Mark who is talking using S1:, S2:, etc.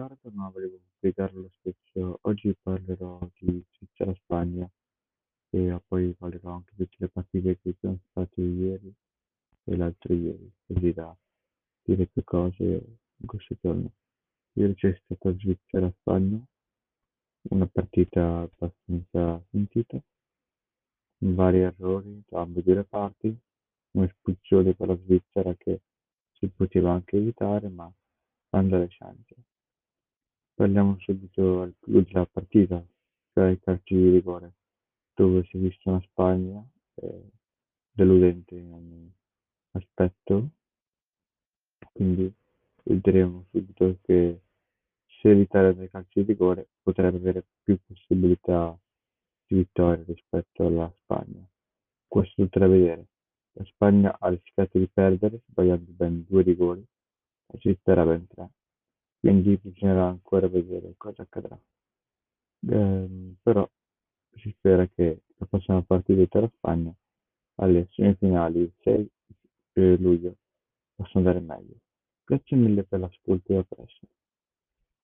S1: ritardo, ma volevo spiegare lo stesso. Oggi parlerò di Svizzera-Spagna e poi parlerò anche di tutte le partite che sono state ieri e l'altro ieri, così da dire più cose in questo giorno. Ieri c'è stata Svizzera-Spagna, una partita abbastanza sentita, vari errori da ambedue le parti, un'espulsione per la Svizzera che si poteva anche evitare, ma dando le chance. Parliamo subito al clou della partita, cioè i calci di rigore, dove si è vista una Spagna eh, deludente in ogni aspetto, quindi vedremo subito che se evitare dei calci di rigore potrebbe avere più possibilità di vittoria rispetto alla Spagna. Questo tutto da vedere. La Spagna ha rischiato di perdere sbagliando ben due rigori, la Svizzera ben tre quindi bisognerà ancora vedere cosa accadrà. Ehm, però si spera che la prossima partita tra la Spagna alle semifinali il 6 luglio possa andare meglio. Grazie mille per l'ascolto e a presto.